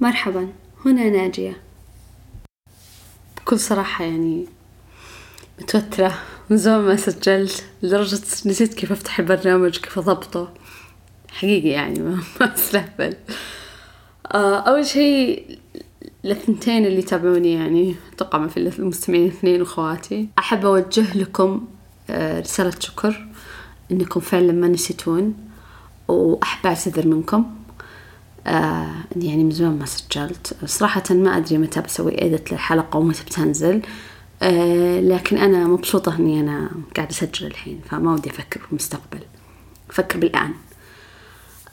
مرحبا هنا ناجية. بكل صراحة يعني متوترة من زمان ما سجلت لدرجة نسيت كيف أفتح البرنامج كيف أضبطه. حقيقي يعني ما, أستهبل. آه أول شيء للثنتين اللي يتابعوني يعني أتوقع ما في المستمعين اثنين وخواتي أحب أوجه لكم آه رسالة شكر إنكم فعلا ما نسيتون وأحب أعتذر منكم. آه يعني من زمان ما سجلت. صراحة ما أدري متى بسوي إيدت للحلقة ومتى بتنزل. آه لكن أنا مبسوطة إني أنا قاعدة أسجل الحين فما ودي أفكر بالمستقبل أفكر بالآن.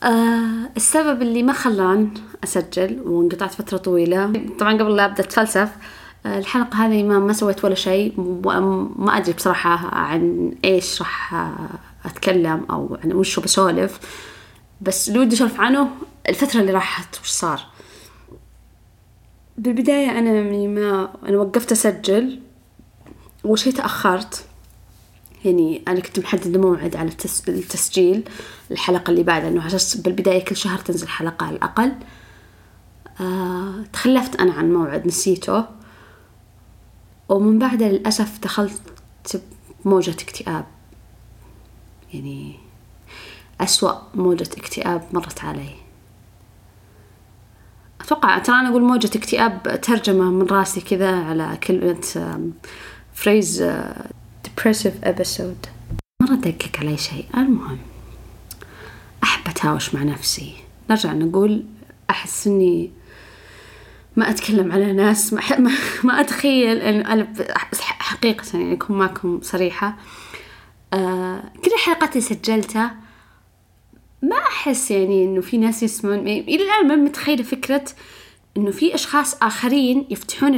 آه السبب اللي ما خلان أسجل وانقطعت فترة طويلة طبعا قبل لا أبدأ أتفلسف آه الحلقة هذه ما, ما سويت ولا شيء ما أدري بصراحة عن إيش راح أتكلم أو عن وشو بسولف. بس اللي ودي أسولف عنه الفترة اللي راحت وش صار؟ بالبداية أنا يعني ما أنا وقفت أسجل أول شي تأخرت. يعني أنا كنت محددة موعد على التس... التسجيل الحلقة اللي بعدها إنه عشان بالبداية كل شهر تنزل حلقة على الأقل. آه... تخلفت أنا عن موعد نسيته. ومن بعدها للأسف دخلت بموجة اكتئاب. يعني أسوأ موجة اكتئاب مرت علي. أتوقع ترى أنا أقول موجة اكتئاب ترجمة من راسي كذا على كلمة فريز depressive episode. مرة دقق علي شيء. المهم أحب أتهاوش مع نفسي. نرجع نقول أحس إني ما أتكلم على ناس ما, ما, ما أتخيل إن أنا حقيقة يعني أكون معكم صريحة. آه كل الحلقات اللي سجلتها ما أحس يعني إنه في ناس يسمعون إلى الآن ما متخيلة فكرة إنه في أشخاص آخرين يفتحون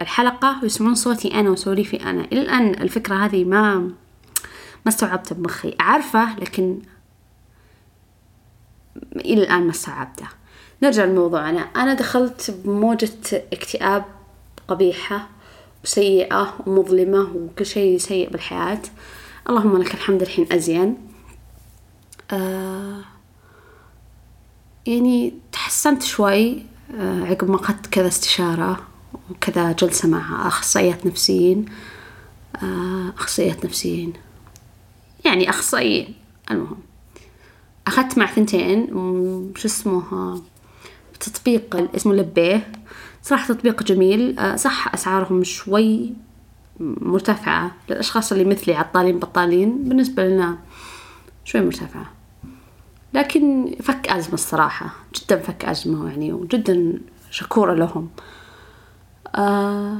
الحلقة ويسمعون صوتي أنا وسوليفي أنا. إلى الآن الفكرة هذه ما ما استوعبتها بمخي. أعرفه لكن إلى الآن ما استوعبته. نرجع للموضوع أنا أنا دخلت بموجة اكتئاب قبيحة وسيئة ومظلمة وكل شيء سيء بالحياة. اللهم لك الحمد الحين أزين. آه يعني تحسنت شوي آه عقب ما أخذت كذا استشارة وكذا جلسة مع أخصائيات نفسيين آه أخصائيات نفسيين. يعني أخصائيين المهم. أخذت مع ثنتين شو اسمه تطبيق اسمه لبيه. صراحة تطبيق جميل. آه صح أسعارهم شوي مرتفعة. للأشخاص اللي مثلي عطالين بطالين بالنسبة لنا شوي مرتفعة. لكن فك أزمة الصراحة جدا فك أزمة يعني وجدا شكورة لهم. آه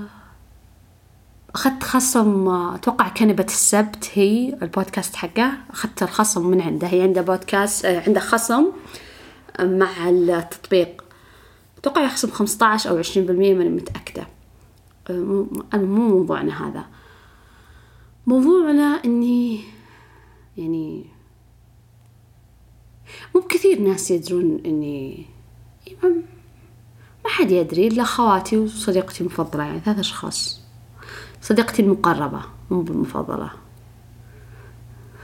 أخذت خصم أتوقع كنبة السبت هي البودكاست حقه. أخذت الخصم من عنده هي عندها بودكاست عنده خصم مع التطبيق. أتوقع يخصم خمسة عشر أو عشرين بالمية ماني متأكدة. مو مو موضوعنا هذا. موضوعنا إني يعني مو بكثير ناس يدرون إني ما حد يدري إلا خواتي وصديقتي المفضلة يعني ثلاث أشخاص. صديقتي المقربة مو بالمفضلة.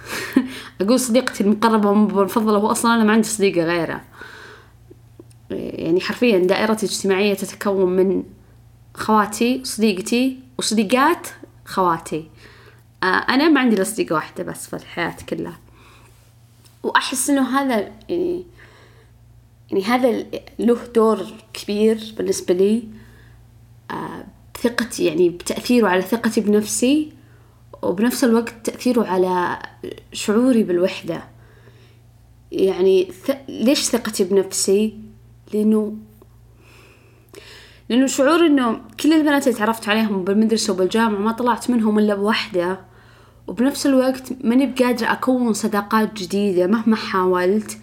أقول صديقتي المقربة مو بالمفضلة هو أصلا أنا ما عندي صديقة غيرها يعني حرفيا دائرتي الاجتماعية تتكون من خواتي وصديقتي وصديقات خواتي. آه أنا ما عندي إلا صديقة واحدة بس في الحياة كلها. وأحس إنه هذا يعني يعني هذا له دور كبير بالنسبة لي آه بثقتي يعني بتأثيره على ثقتي بنفسي وبنفس الوقت تأثيره على شعوري بالوحدة. يعني ث... ليش ثقتي بنفسي؟ لأنه لأنه شعور إنه كل البنات اللي تعرفت عليهم بالمدرسة وبالجامعة ما طلعت منهم إلا بوحدة. وبنفس الوقت ماني بقادرة أكون صداقات جديدة مهما حاولت.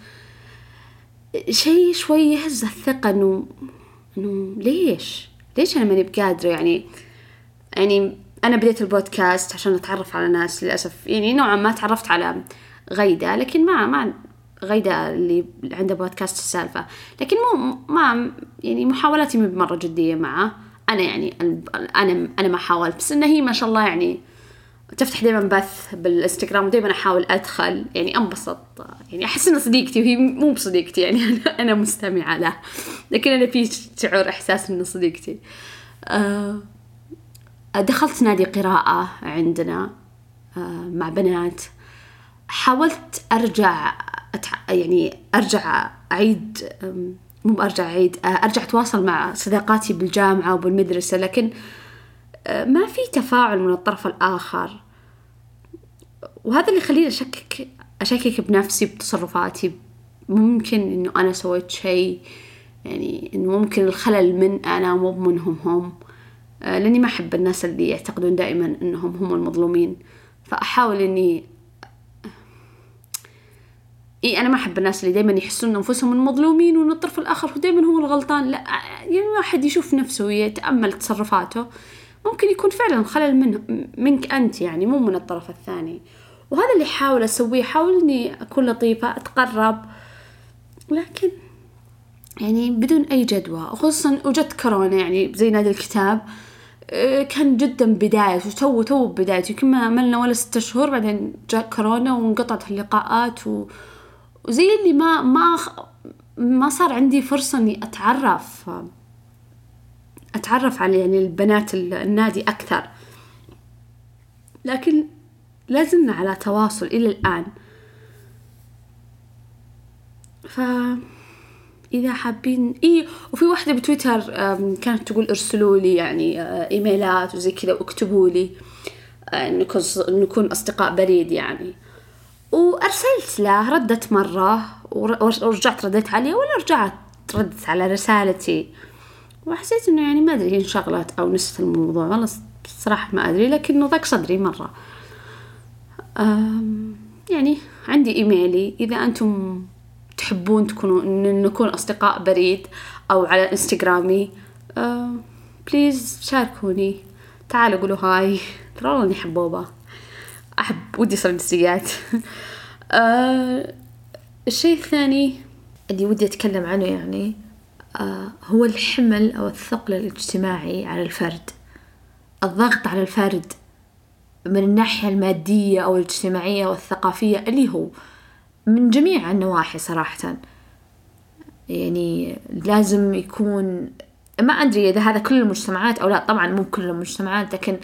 شيء شوي يهز الثقة إنه إنه ليش؟ ليش أنا ماني بقادرة يعني؟ يعني أنا بديت البودكاست عشان أتعرف على ناس للأسف. يعني نوعا ما تعرفت على غيدة لكن ما ما غيدة اللي عنده بودكاست السالفة. لكن مو ما يعني محاولاتي مو مرة جدية معه. أنا يعني أنا أنا ما حاولت بس إنه هي ما شاء الله يعني تفتح دائما بث بالإنستغرام ودائما أحاول أدخل. يعني أنبسط. يعني أحس انها صديقتي وهي مو بصديقتي يعني أنا مستمعة له لكن أنا في شعور إحساس إنه صديقتي. أه دخلت نادي قراءة عندنا أه مع بنات. حاولت أرجع يعني أرجع أعيد مو ارجع أعيد أرجع أتواصل مع صداقاتي بالجامعة وبالمدرسة. لكن ما في تفاعل من الطرف الآخر. وهذا اللي يخليني أشكك أشكك بنفسي بتصرفاتي. ممكن إنه أنا سويت شيء يعني إنه ممكن الخلل من أنا مو منهم هم. آه، لأني ما أحب الناس اللي يعتقدون دائما إنهم هم المظلومين. فأحاول إني إي أنا ما أحب الناس اللي دائما يحسون أنفسهم المظلومين وإن الطرف الآخر هو دائما هو الغلطان. لا يعني الواحد يشوف نفسه ويتأمل تصرفاته. ممكن يكون فعلا خلل من منك أنت يعني مو من الطرف الثاني. وهذا اللي حاول أسويه حاول إني أكون لطيفة أتقرب. لكن يعني بدون أي جدوى خصوصا وجت كورونا يعني زي نادي الكتاب آه، كان جدا بداية وتو تو بدايته يمكن ما عملنا ولا ستة شهور بعدين جاء كورونا وانقطعت اللقاءات و... وزي اللي ما ما ما صار عندي فرصة إني أتعرف. أتعرف على يعني البنات النادي أكثر. لكن لازلنا على تواصل إلى الآن. ف إذا حابين إيه وفي واحدة بتويتر كانت تقول ارسلوا لي يعني آه، إيميلات وزي كذا واكتبوا لي آه، نكون نكون أصدقاء بريد يعني. وأرسلت له ردت مرة ورجعت رديت عليه ولا رجعت ردت على رسالتي. وحسيت إنه يعني ما أدري انشغلت أو نسيت الموضوع والله الصراحة ما أدري لكنه ضاق صدري مرة. يعني عندي إيميلي إذا أنتم تحبون تكونوا نكون أصدقاء بريد أو على إنستغرامي please شاركوني. تعالوا قولوا hi. ترى والله إني حبوبة. أحب ودي يصير نسيات أه الشيء الثاني اللي ودي أتكلم عنه يعني هو الحمل أو الثقل الاجتماعي على الفرد. الضغط على الفرد من الناحية المادية أو الاجتماعية والثقافية اللي هو من جميع النواحي صراحة. يعني لازم يكون ما أدري إذا هذا كل المجتمعات أو لا طبعا مو كل المجتمعات لكن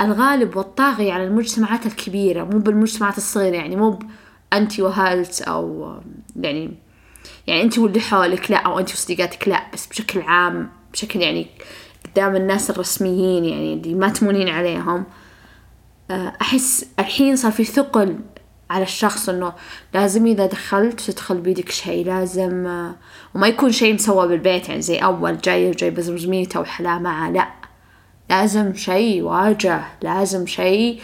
الغالب والطاغي على المجتمعات الكبيرة مو بالمجتمعات الصغيرة يعني مو أنتي وهالت أو يعني يعني انت واللي حولك لا أو انت وصديقاتك لا بس بشكل عام بشكل يعني قدام الناس الرسميين يعني اللي ما تمونين عليهم آه، أحس الحين صار في ثقل على الشخص إنه لازم إذا دخلت تدخل بيدك شيء لازم آه، وما يكون شيء مسوى بالبيت يعني زي أول جاي جايبه زمزميته وحلا معه لا لازم شيء واجه لازم شيء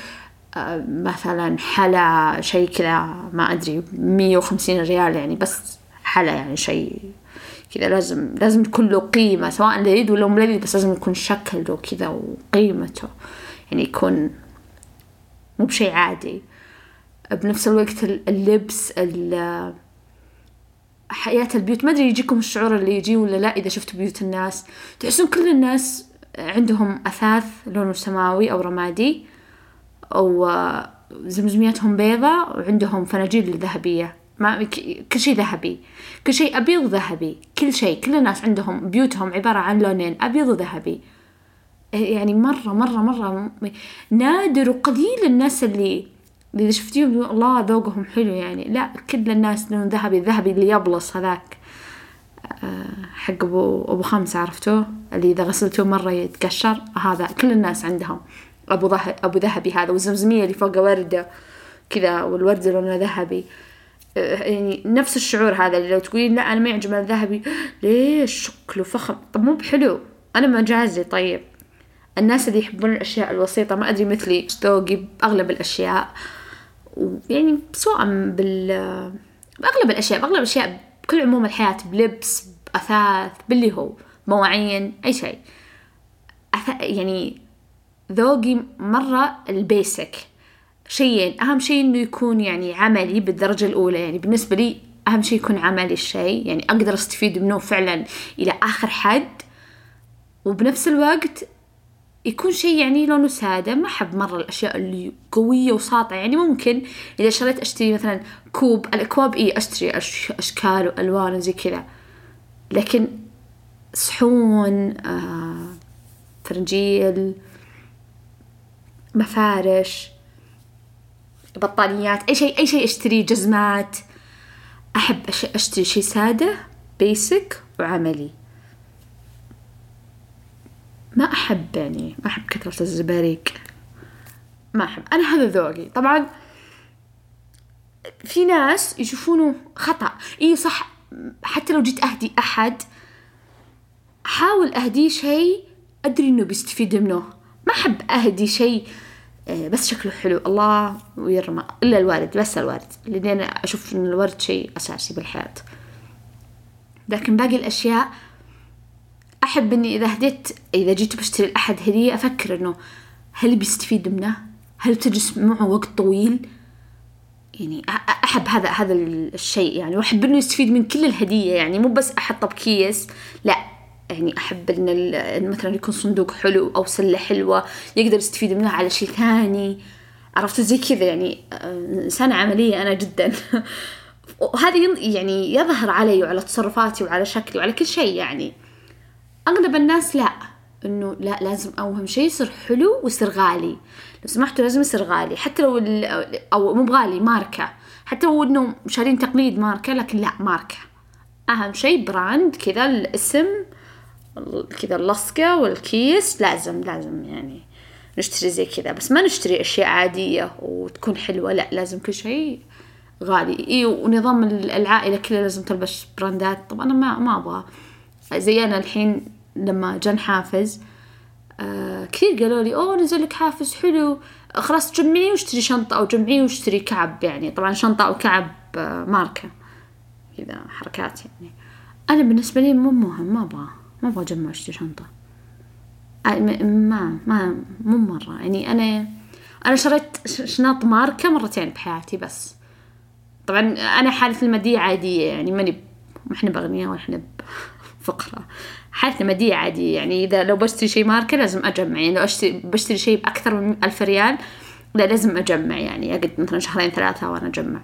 آه، مثلا حلا شيء كذا ما أدري مية وخمسين ريال يعني بس حلا يعني شيء كذا لازم لازم تكون له قيمة سواء لذيذ ولا ملذيذ بس لازم يكون شكله كذا وقيمته. يعني يكون مو بشيء عادي. بنفس الوقت اللبس حياة البيوت. ما أدري يجيكم الشعور اللي يجي ولا لا إذا شفتوا بيوت الناس. تحسون كل الناس عندهم أثاث لونه سماوي أو رمادي أو زمزمياتهم بيضة وعندهم فناجيل ذهبية. ما كل شيء ذهبي. كل شيء أبيض ذهبي كل شيء. كل الناس عندهم بيوتهم عبارة عن لونين أبيض وذهبي. يعني مرة مرة مرة نادر وقليل الناس اللي اللي شفتيهم الله ذوقهم حلو يعني. لا كل الناس لون ذهبي الذهبي اللي يبلص هذاك. آه، حق ابو أبو خمسة عرفتوه؟ اللي إذا غسلتوه مرة يتقشر هذا كل الناس عندهم. ذهبي أبو ذهبي هذا والزمزمية اللي فوقه وردة. كذا والوردة لونه ذهبي. يعني نفس الشعور هذا اللي لو تقولين لا أنا ما يعجبني الذهبي. ليش؟ شكله فخم. طب مو بحلو. أنا مجازي. طيب. الناس اللي يحبون الأشياء البسيطة ما أدري مثلي ذوقي بأغلب الأشياء. ويعني سواء بال بأغلب الأشياء بأغلب الأشياء بكل عموم الحياة بلبس بأثاث باللي هو مواعين أي شيء. يعني ذوقي مرة البيسك. شيئين أهم شيء إنه يكون يعني عملي بالدرجة الأولى. يعني بالنسبة لي أهم شيء يكون عملي الشيء. يعني أقدر أستفيد منه فعلا إلى آخر حد. وبنفس الوقت يكون شيء يعني لونه سادة. ما أحب مرة الأشياء اللي قوية وساطعة يعني ممكن إذا شريت أشتري مثلا كوب. الأكواب إيه أشتري أش أشكال وألوان وزي كذا. لكن صحون آه فرنجيل مفارش بطانيات أي شيء أي شيء أشتري جزمات. أحب أشتري شيء سادة بيسك وعملي. ما أحب يعني ما أحب كثرة الزباريك. ما أحب. أنا هذا ذوقي. طبعا في ناس يشوفونه خطأ. إي صح حتى لو جيت أهدي أحد حاول أهديه شيء أدري إنه بيستفيد منه. ما أحب أهدي شيء بس شكله حلو. الله ويرمى إلا الورد بس الورد لأن أنا أشوف إن الورد شيء أساسي بالحياة. لكن باقي الأشياء أحب إني إذا هديت إذا جيت بشتري لأحد هدية أفكر إنه هل بيستفيد منه؟ هل تجلس معه وقت طويل؟ يعني أحب هذا هذا الشيء يعني. وأحب إنه يستفيد من كل الهدية يعني. مو بس أحطه بكيس لا. يعني أحب إن مثلا يكون صندوق حلو أو سلة حلوة يقدر يستفيد منها على شيء ثاني. عرفت؟ زي كذا يعني آه، إنسانة عملية أنا جدا. وهذا يعني يظهر علي وعلى تصرفاتي وعلى شكلي وعلى كل شيء يعني. أغلب الناس لا إنه لا لازم أوهم شيء يصير حلو ويصير غالي. لو سمحتوا لازم يصير غالي. حتى لو أو مو بغالي ماركة. حتى لو إنه شارين تقليد ماركة لكن لا ماركة. أهم شيء brand كذا الاسم كذا اللصقة والكيس لازم لازم يعني نشتري زي كذا. بس ما نشتري أشياء عادية وتكون حلوة لا لازم كل شيء غالي. إيه ونظام العائلة كلها لازم تلبس براندات. طب أنا ما ما أبغى. زي أنا الحين لما جان حافز آه كثير قالوا لي أوه نزل لك حافز حلو. خلاص جمعي واشتري شنطة أو جمعي واشتري كعب. يعني طبعا شنطة أو كعب آه ماركة. كذا حركات يعني. أنا بالنسبة لي مو مهم ما أبغى. ما أبغى أجمع واشتري شنطة. ما ما مو مرة. يعني أنا أنا شريت شنط ماركة مرتين بحياتي بس. طبعا أنا حالتي المادية عادية يعني ماني ما إحنا بأغنياء ولا إحنا فقرة حالتنا مادية عادية يعني إذا لو بشتري شيء ماركة لازم أجمع. يعني لو أشتري بشتري شيء بأكثر من ألف ريال لا لازم أجمع. يعني أقعد مثلا شهرين ثلاثة وأنا أجمع.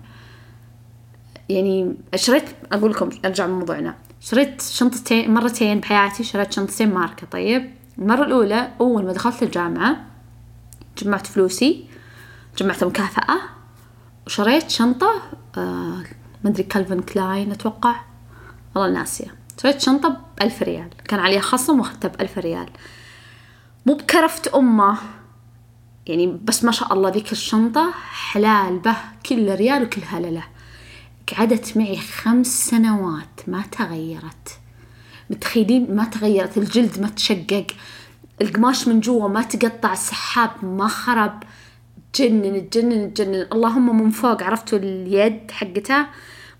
يعني شريت أقول لكم أرجع لموضوعنا. شريت شنطتين مرتين بحياتي شريت شنطتين ماركة طيب المرة الأولى أول ما دخلت الجامعة جمعت فلوسي جمعت مكافأة وشريت شنطة آه ما أدري كالفن كلاين أتوقع. والله ناسية. شريت شنطة بألف ريال. كان عليها خصم وأخذتها بألف ريال. مو بكرفت أمه. يعني بس ما شاء الله ذيك الشنطة حلال به كل ريال وكل هللة. قعدت معي خمس سنوات ما تغيرت. متخيلين؟ ما تغيرت. الجلد ما تشقق. القماش من جوا ما تقطع السحاب ما خرب. تجنن تجنن تجنن. اللهم من فوق عرفتوا اليد حقتها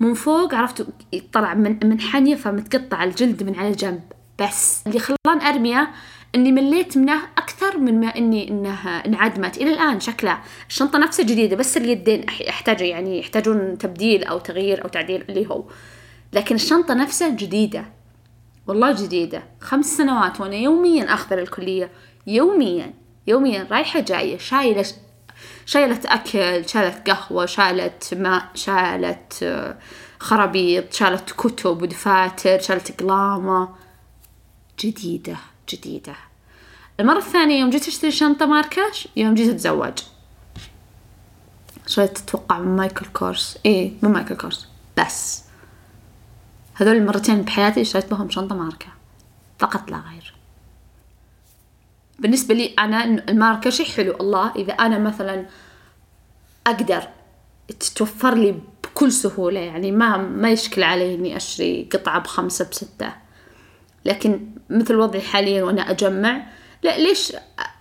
من فوق عرفتوا طلع من من حنية فمتقطع الجلد من على جنب بس اللي خلاني أرميه إني مليت منه أكثر من ما إني انها انعدمت. إلى الآن شكلها الشنطة نفسها جديدة بس اليدين يحتاج يعني يحتاجون تبديل أو تغيير أو تعديل اللي هو. لكن الشنطة نفسها جديدة. والله جديدة. خمس سنوات وأنا يوميا اخذ الكليه يوميا. يوميا رايحة جاية. شايلة شايلت أكل شالت قهوة شالت ماء شالت خرابيط شالت كتب ودفاتر شالت قلامة. جديدة. جديدة. المرة الثانية يوم جيت أشتري شنطة ماركة يوم جيت أتزوج. شريت أتوقع من مايكل كورس. إيه من مايكل كورس. بس. هذول المرتين بحياتي شريت بهم شنطة ماركة. فقط لا غير. بالنسبة لي أنا الماركة شيء حلو. الله إذا أنا مثلا أقدر تتوفر لي بكل سهولة يعني ما ما يشكل علي إني أشتري قطعة بخمسة بستة. لكن مثل وضعي حاليا وأنا أجمع لا ليش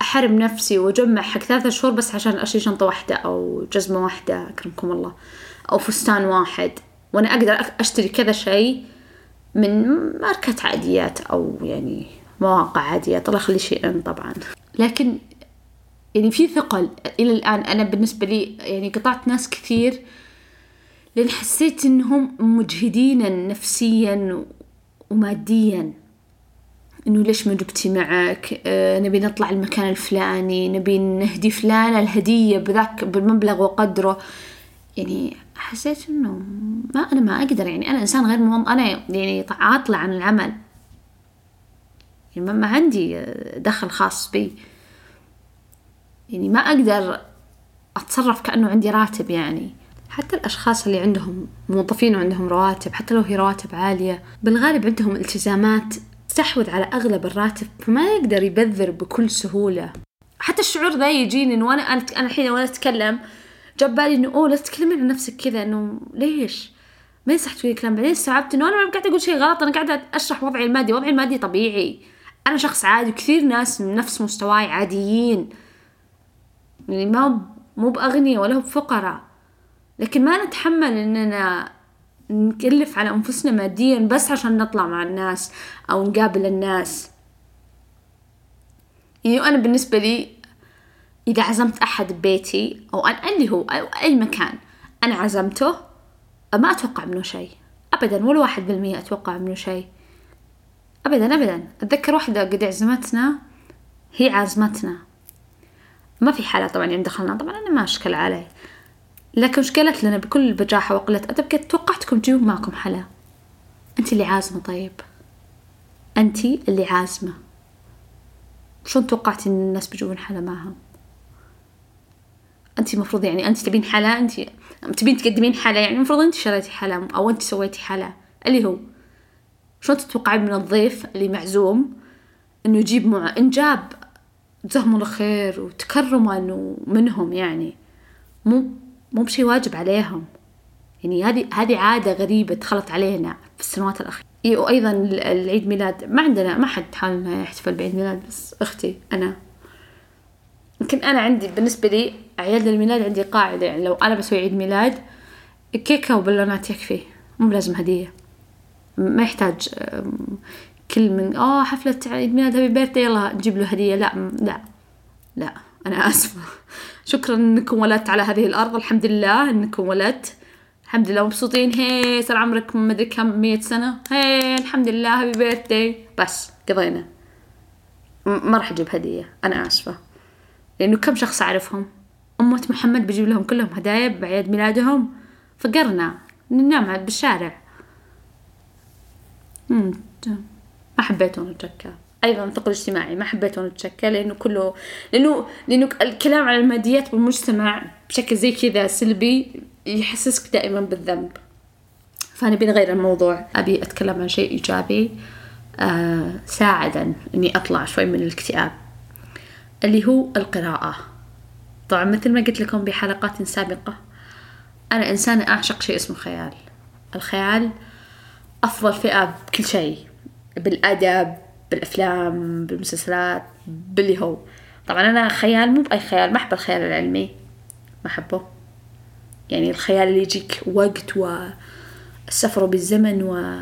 أحرم نفسي وأجمع حق ثلاثة شهور بس عشان أشتري شنطة واحدة أو جزمة واحدة؟ أكرمكم الله. أو فستان واحد. وأنا أقدر أشتري كذا شيء من ماركات عاديات أو يعني مواقع عادية الله يخلي شيئا طبعا. لكن يعني في ثقل. إلى الآن أنا بالنسبة لي يعني قطعت ناس كثير لأن حسيت إنهم مجهدين نفسيا وماديا. إنه ليش ما جبتي معك؟ آه نبي نطلع المكان الفلاني نبي نهدي فلانة الهدية بذاك بالمبلغ وقدره. يعني حسيت إنه ما أنا ما أقدر يعني أنا إنسان غير موظف أنا يعني عاطلة عن العمل. يعني ما عندي دخل خاص بي. يعني ما أقدر أتصرف كأنه عندي راتب يعني. حتى الأشخاص اللي عندهم موظفين وعندهم رواتب حتى لو هي رواتب عالية بالغالب عندهم التزامات تستحوذ على أغلب الراتب فما يقدر يبذر بكل سهولة. حتى الشعور ذا يجيني إنه أنا أنا الحين وأنا أتكلم جاب بالي إنه أوه لا تتكلمين عن نفسك كذا إنه ليش؟ ما يصح تقولي كلام بعدين استوعبت إنه أنا ما قاعدة أقول شيء غلط أنا قاعدة أشرح وضعي المادي وضعي المادي طبيعي. أنا شخص عادي وكثير ناس من نفس مستواي عاديين. يعني ما مو بأغنياء ولا بفقراء لكن ما نتحمل إننا نكلف على أنفسنا ماديا بس عشان نطلع مع الناس أو نقابل الناس. يعني أنا بالنسبة لي إذا عزمت أحد ببيتي أو اللي هو أو أي مكان أنا عزمته ما أتوقع منه شيء. أبدا ولا واحد بالمية أتوقع منه شيء. أبدا أبدا. أتذكر واحدة قد عزمتنا هي عازمتنا. ما في حالة طبعا يوم دخلنا. طبعا أنا ما أشكل علي لكن وش قالت لنا بكل بجاحة وقلة أدب قالت توقعتكم تجيبون معكم حلا. أنت اللي عازمة طيب. أنت اللي عازمة. شلون توقعتي إن الناس بيجيبون حلا معهم؟ أنت المفروض يعني أنت تبين حلا أنت تبين تقدمين حلا يعني المفروض أنت شريتي حلا أو أنت سويتي حلا. اللي هو شلون تتوقعين من الضيف اللي معزوم إنه يجيب مع إن جاب جزاهم الله خير وتكرما منهم يعني. مو مو بشي واجب عليهم. يعني هذه هذه عادة غريبة دخلت علينا في السنوات الأخيرة. إيه وأيضا العيد ميلاد ما عندنا ما حد حالنا يحتفل بعيد ميلاد بس أختي أنا. يمكن أنا عندي بالنسبة لي أعياد الميلاد عندي قاعدة. يعني لو أنا بسوي عيد ميلاد كيكة وبالونات يكفي. مو لازم هدية. ما يحتاج كل من آه حفلة عيد ميلاد هابي بيرثدي يلا نجيب له هدية. لا لا لا أنا آسفة. شكرا إنكم ولدت على هذه الأرض الحمد لله إنكم ولدت. الحمد لله مبسوطين. هي صار عمرك مدري كم مية سنة؟ هي الحمد لله هابي بيرثدي بس قضينا. ما راح أجيب هدية أنا آسفة. لأنه كم شخص أعرفهم؟ أمة محمد بجيب لهم كلهم هدايا بعيد ميلادهم. فقرنا ننام بالشارع ما حبيتهم الجكة أيضا الثقل الاجتماعي ما حبيت وأنا لأنه كله لأنه لأنه الكلام عن الماديات بالمجتمع بشكل زي كذا سلبي يحسسك دائما بالذنب. فأنا ابي نغير الموضوع أبي أتكلم عن شيء إيجابي آه ساعدا إني أطلع شوي من الاكتئاب اللي هو القراءة. طبعا مثل ما قلت لكم بحلقات سابقة أنا إنسانة أعشق شيء اسمه خيال. الخيال أفضل فئة بكل شيء بالأدب بالأفلام بالمسلسلات باللي هو. طبعا أنا خيال مو بأي خيال ما أحب الخيال العلمي. ما أحبه. يعني الخيال اللي يجيك وقت والسفر بالزمن و...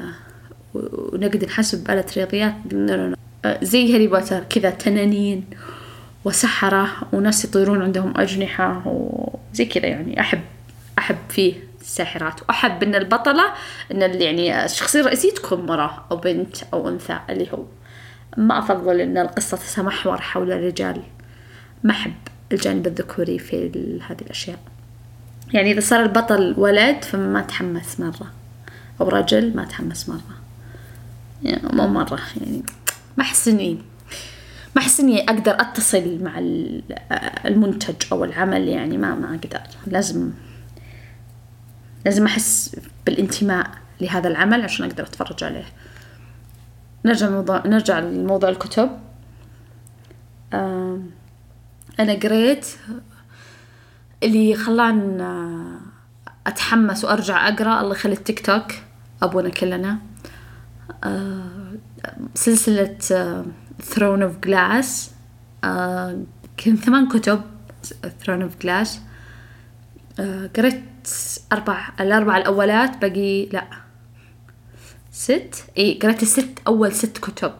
ونقدر نحسب بآلة رياضيات. زي هاري بوتر كذا تنانين وسحرة وناس يطيرون عندهم أجنحة وزي كذا يعني. أحب أحب فيه الساحرات. وأحب إن البطلة إن يعني الشخصية الرئيسية تكون مرة أو بنت أو أنثى اللي هو. ما أفضل أن القصة تتمحور حول الرجال. ما أحب الجانب الذكوري في هذه الأشياء. يعني إذا صار البطل ولد فما أتحمس مرة. أو رجل ما أتحمس مرة. يعني مو مرة. يعني ما أحس إني ما أحس إني أقدر أتصل مع المنتج أو العمل. يعني ما ما أقدر. لازم لازم أحس بالانتماء لهذا العمل عشان أقدر أتفرج عليه. نرجع لموضوع نرجع لموضوع الكتب. أنا قريت اللي خلاني أتحمس وأرجع أقرأ الله يخلي التيك توك أبونا كلنا. سلسلة Throne of Glass كان ثمان كتب Throne of Glass قريت أربع الأربع الأولات باقي لأ. ست. اي قرأت الست أول ست كتب.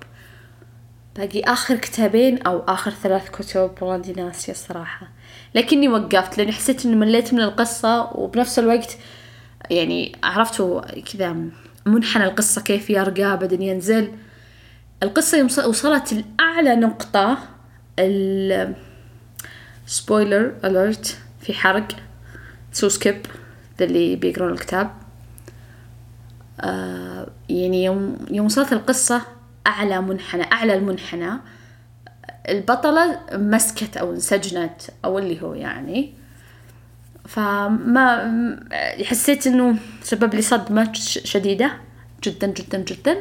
باقي آخر كتابين أو آخر ثلاث كتب والله ناسية الصراحة. لكني وقفت لأني حسيت إني مليت من القصة وبنفس الوقت يعني عرفتوا كذا منحنى القصة كيف يرقى بعدين ينزل القصة وصلت لأعلى نقطة ال spoiler alert في حرق. so skip اللي بيقرون الكتاب. آه يعني يوم يوم وصلت القصة أعلى منحنى أعلى المنحنى. البطلة مسكت أو انسجنت أو اللي هو يعني. فما حسيت إنه سبب لي صدمة شديدة جدا جدا جدا.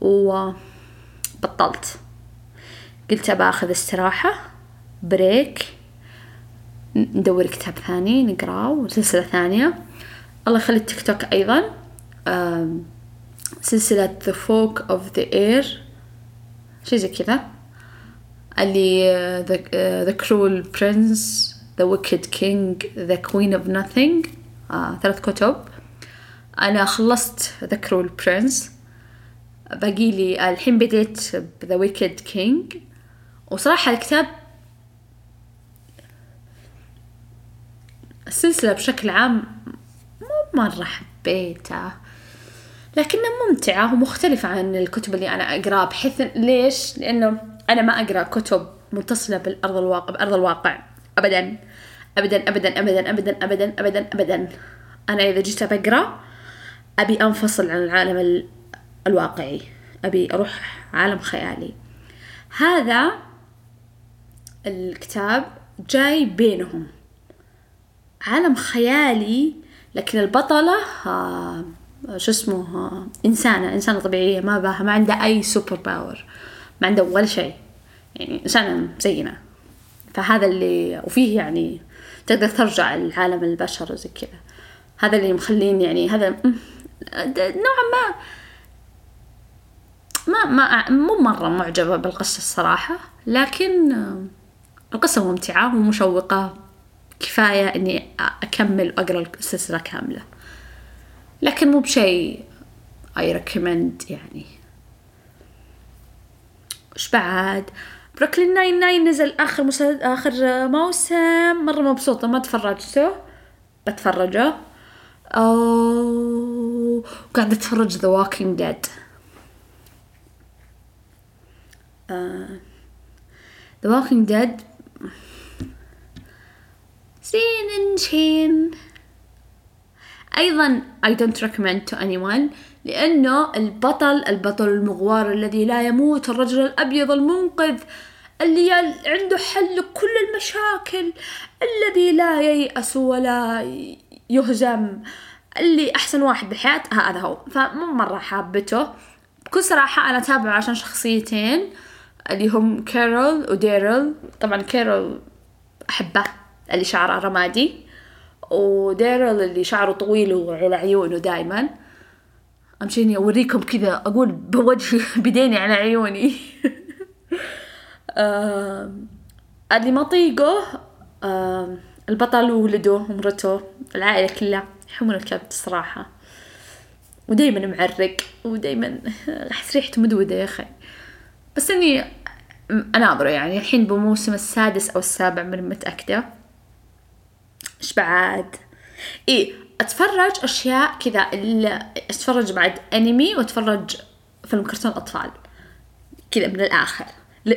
وبطلت. قلت أبى أخذ استراحة بريك ندور كتاب ثاني نقرأه وسلسلة ثانية. الله يخلي التيك توك أيضا سلسلة The Folk of the Air شي زي كذا اللي The, uh, the Cruel Prince The Wicked King The Queen of Nothing آه, ثلاث كتب أنا خلصت The Cruel Prince باقي لي الحين بديت The Wicked King وصراحة الكتاب السلسلة بشكل عام مو مرة حبيتها لكنها ممتعة ومختلفة عن الكتب اللي أنا أقرأها بحيث ليش؟ لأنه أنا ما أقرأ كتب متصلة بالأرض الواقع بأرض الواقع. أبدا. أبدا أبدا أبدا أبدا أبدا أبدا أبدا. أنا إذا جيت بقرأ أبي أنفصل عن العالم الواقعي. أبي أروح عالم خيالي. هذا الكتاب جاي بينهم. عالم خيالي لكن البطلة آه شو اسمه آه إنسانة إنسانة طبيعية ما بها ما عندها أي super power ما عندها ولا شيء. يعني إنسانة زينا فهذا اللي وفيه يعني تقدر ترجع لعالم البشر وزي كذا. هذا اللي مخليني يعني هذا نوعا ما ما ما مو مرة معجبة بالقصة الصراحة لكن القصة ممتعة ومشوقة كفاية إني أكمل وأقرأ السلسلة كاملة. لكن مو بشيء I recommend يعني. وش بعد؟ Brooklyn Nine-Nine نزل آخر مسلسل آخر موسم. مرة مبسوطة ما تفرجته. بتفرجه. أو قاعدة أتفرج The Walking Dead. uh, The Walking Dead. زين شين. أيضا I don't recommend to anyone لأنه البطل البطل المغوار الذي لا يموت الرجل الأبيض المنقذ اللي عنده حل لكل المشاكل الذي لا ييأس ولا يهزم اللي أحسن واحد بالحياة هذا هو. فمو مرة حابته. بكل صراحة أنا أتابعه عشان شخصيتين اللي هم كارول وديرل طبعا كارول أحبه اللي شعره رمادي. وديرل اللي شعره طويل وعلى عيونه دايما أمشيني أوريكم كذا أقول بوجهي بديني على عيوني. اللي ما طيقه البطل وولده ومرته العائلة كلها يحبون الكبت الصراحة ودايما معرق ودايما أحس ريحته مدودة يا أخي. بس إني أناظره يعني الحين بموسم السادس أو السابع من متأكدة. إيش بعد؟ إيه أتفرج أشياء كذا أتفرج بعد أنمي وأتفرج فيلم كرتون أطفال كذا من الآخر.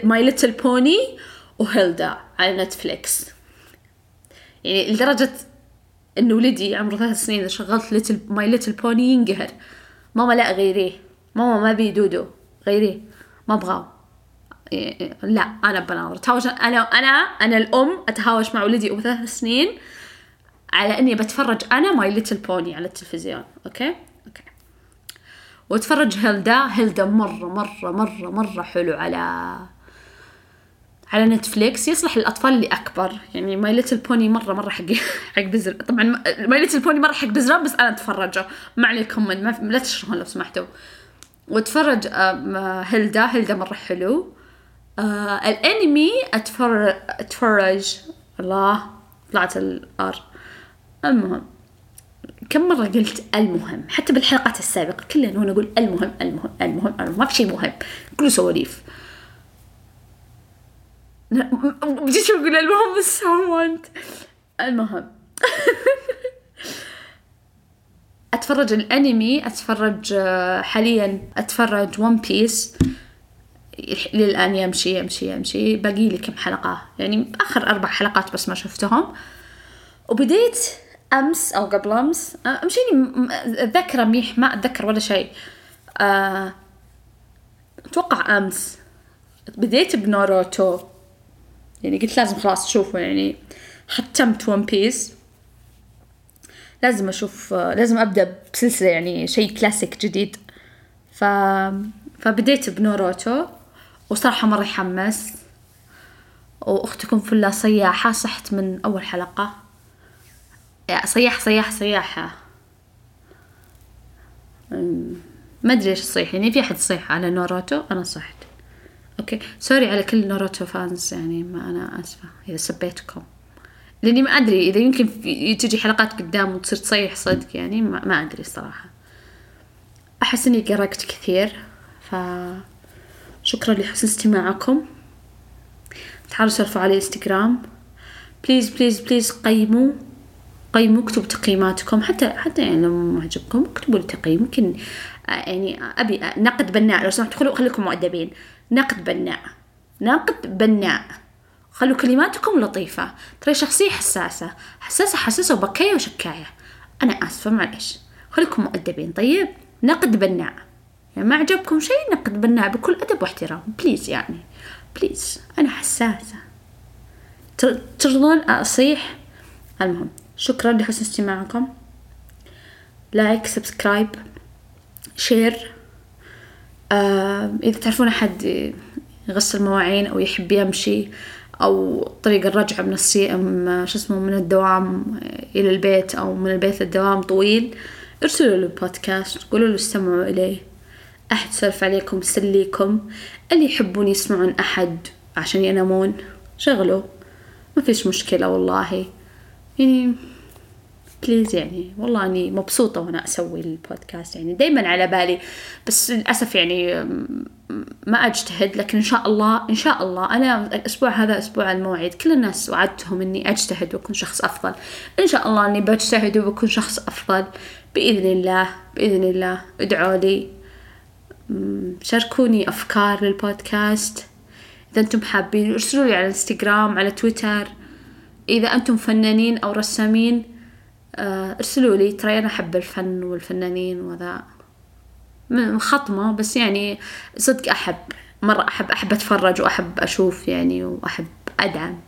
My Little Pony وهيلدا على نتفليكس يعني لدرجة إنه ولدي عمره ثلاث سنين إذا شغلت Little My Little Pony ينقهر. ماما لا غيريه ماما ما بي دودو. غيريه. ما أبغاه. إيه، لا أنا بناظر. تهاوش أنا أنا أنا الأم أتهاوش مع ولدي أبو ثلاث سنين على إني بتفرج أنا My Little Pony على التلفزيون okay? Okay. واتفرج هيلدا هيلدا مرة مرة مرة مرة حلو على على نتفليكس. يصلح للأطفال اللي أكبر. يعني My Little Pony مرة مرة حق حق بزر. طبعا My Little Pony مرة حق بزران بس أنا أتفرجه. ما عليكم من ما لا تشرحون لو سمحتوا. واتفرج هيلدا. هيلدا مرة حلو. آه الأنمي اتفرج أتفرج الله طلعت الار المهم كم مرة قلت المهم؟ حتى بالحلقات السابقة كلنا وأنا أقول المهم المهم المهم, المهم. ما في شيء مهم. كله سواليف. بديت أقول المهم بس وانت المهم. أتفرج الأنمي أتفرج حاليا أتفرج ون بيس للآن يمشي يمشي يمشي. باقي لي كم حلقة؟ يعني آخر أربع حلقات بس ما شفتهم. وبديت أمس أو قبل أمس آه، مشيني أتذكر منيح ما أتذكر ولا شيء. أه أتوقع أمس. بديت بناروتو. يعني قلت لازم خلاص أشوفه يعني ختمت One Piece. لازم أشوف لازم أبدأ بسلسلة يعني شيء كلاسيك جديد. ف... فبديت بناروتو. وصراحة مرة يحمس. وأختكم فلا صياحة صحت من أول حلقة. صياح صياح صياحة ما أدري إيش تصيح يعني في أحد يصيح على ناروتو؟ أنا صحت. OK. Sorry على كل ناروتو fans يعني ما أنا آسفة إذا سبيتكم. لأني ما أدري إذا يمكن تجي حلقات قدام وتصير تصيح صدق يعني ما, أدري الصراحه أحس إني قرقت كثير ف شكرا لحسن استماعكم. تعالوا سولفوا على الانستغرام please please please قيموا. قيموا اكتبوا تقييماتكم. حتى حتى يعني لو ما عجبكم اكتبوا لي تقييم. يمكن يعني أبي نقد بناء. لو سمحتوا خليكم مؤدبين. نقد بناء. نقد بناء. خلوا كلماتكم لطيفة. ترى شخصية حساسة. حساسة حساسة وبكاية وشكاية. أنا آسفة معلش خليكم مؤدبين. طيب نقد بناء. يعني ما عجبكم شيء نقد بناء بكل أدب واحترام. please يعني. please. أنا حساسة. ترضون أصيح؟ المهم. شكرا لحسن استماعكم. like subscribe share آه إذا تعرفون أحد يغسل مواعين أو يحب يمشي أو طريق الرجعة من السي شو اسمه من الدوام إلى البيت أو من البيت للدوام طويل ارسلوا له البودكاست قولوا له استمعوا إليه. أحد سولف عليكم يسليكم اللي يحبون يسمعون أحد عشان ينامون شغلوا. ما فيش مشكلة والله. يعني بليز يعني والله أني مبسوطة وأنا أسوي البودكاست يعني دايما على بالي. بس للأسف يعني ما أجتهد لكن إن شاء الله إن شاء الله أنا الأسبوع هذا أسبوع الموعد كل الناس وعدتهم إني أجتهد وأكون شخص أفضل. إن شاء الله أني بجتهد وبكون شخص أفضل. بإذن الله بإذن الله ادعوا لي. شاركوني أفكار للبودكاست. إذا أنتم حابين ارسلوا لي على الانستغرام على تويتر. إذا أنتم فنانين أو رسامين آه، ارسلوا لي ترى أنا أحب الفن والفنانين وذا. خطمة بس يعني صدق أحب. مرة أحب أحب أتفرج وأحب أشوف يعني وأحب أدعم.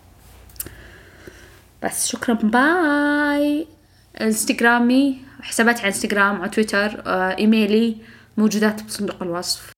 بس شكرا باي. إنستغرامي حساباتي على إنستغرام على تويتر آه، إيميلي موجودات بصندوق الوصف.